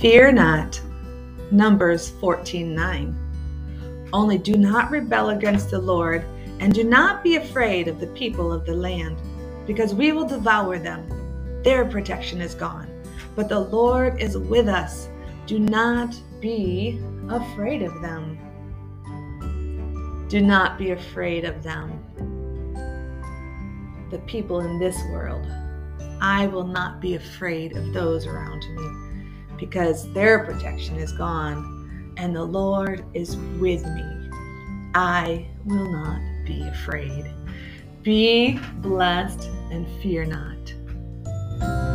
Fear not. Numbers 14:9. Only do not rebel against the Lord, and do not be afraid of the people of the land, because we will devour them. Their protection is gone, but the Lord is with us. Do not be afraid of them. Do not be afraid of them. The people in this world. I will not be afraid of those around me because their protection is gone and the Lord is with me. I will not be afraid. Be blessed and fear not.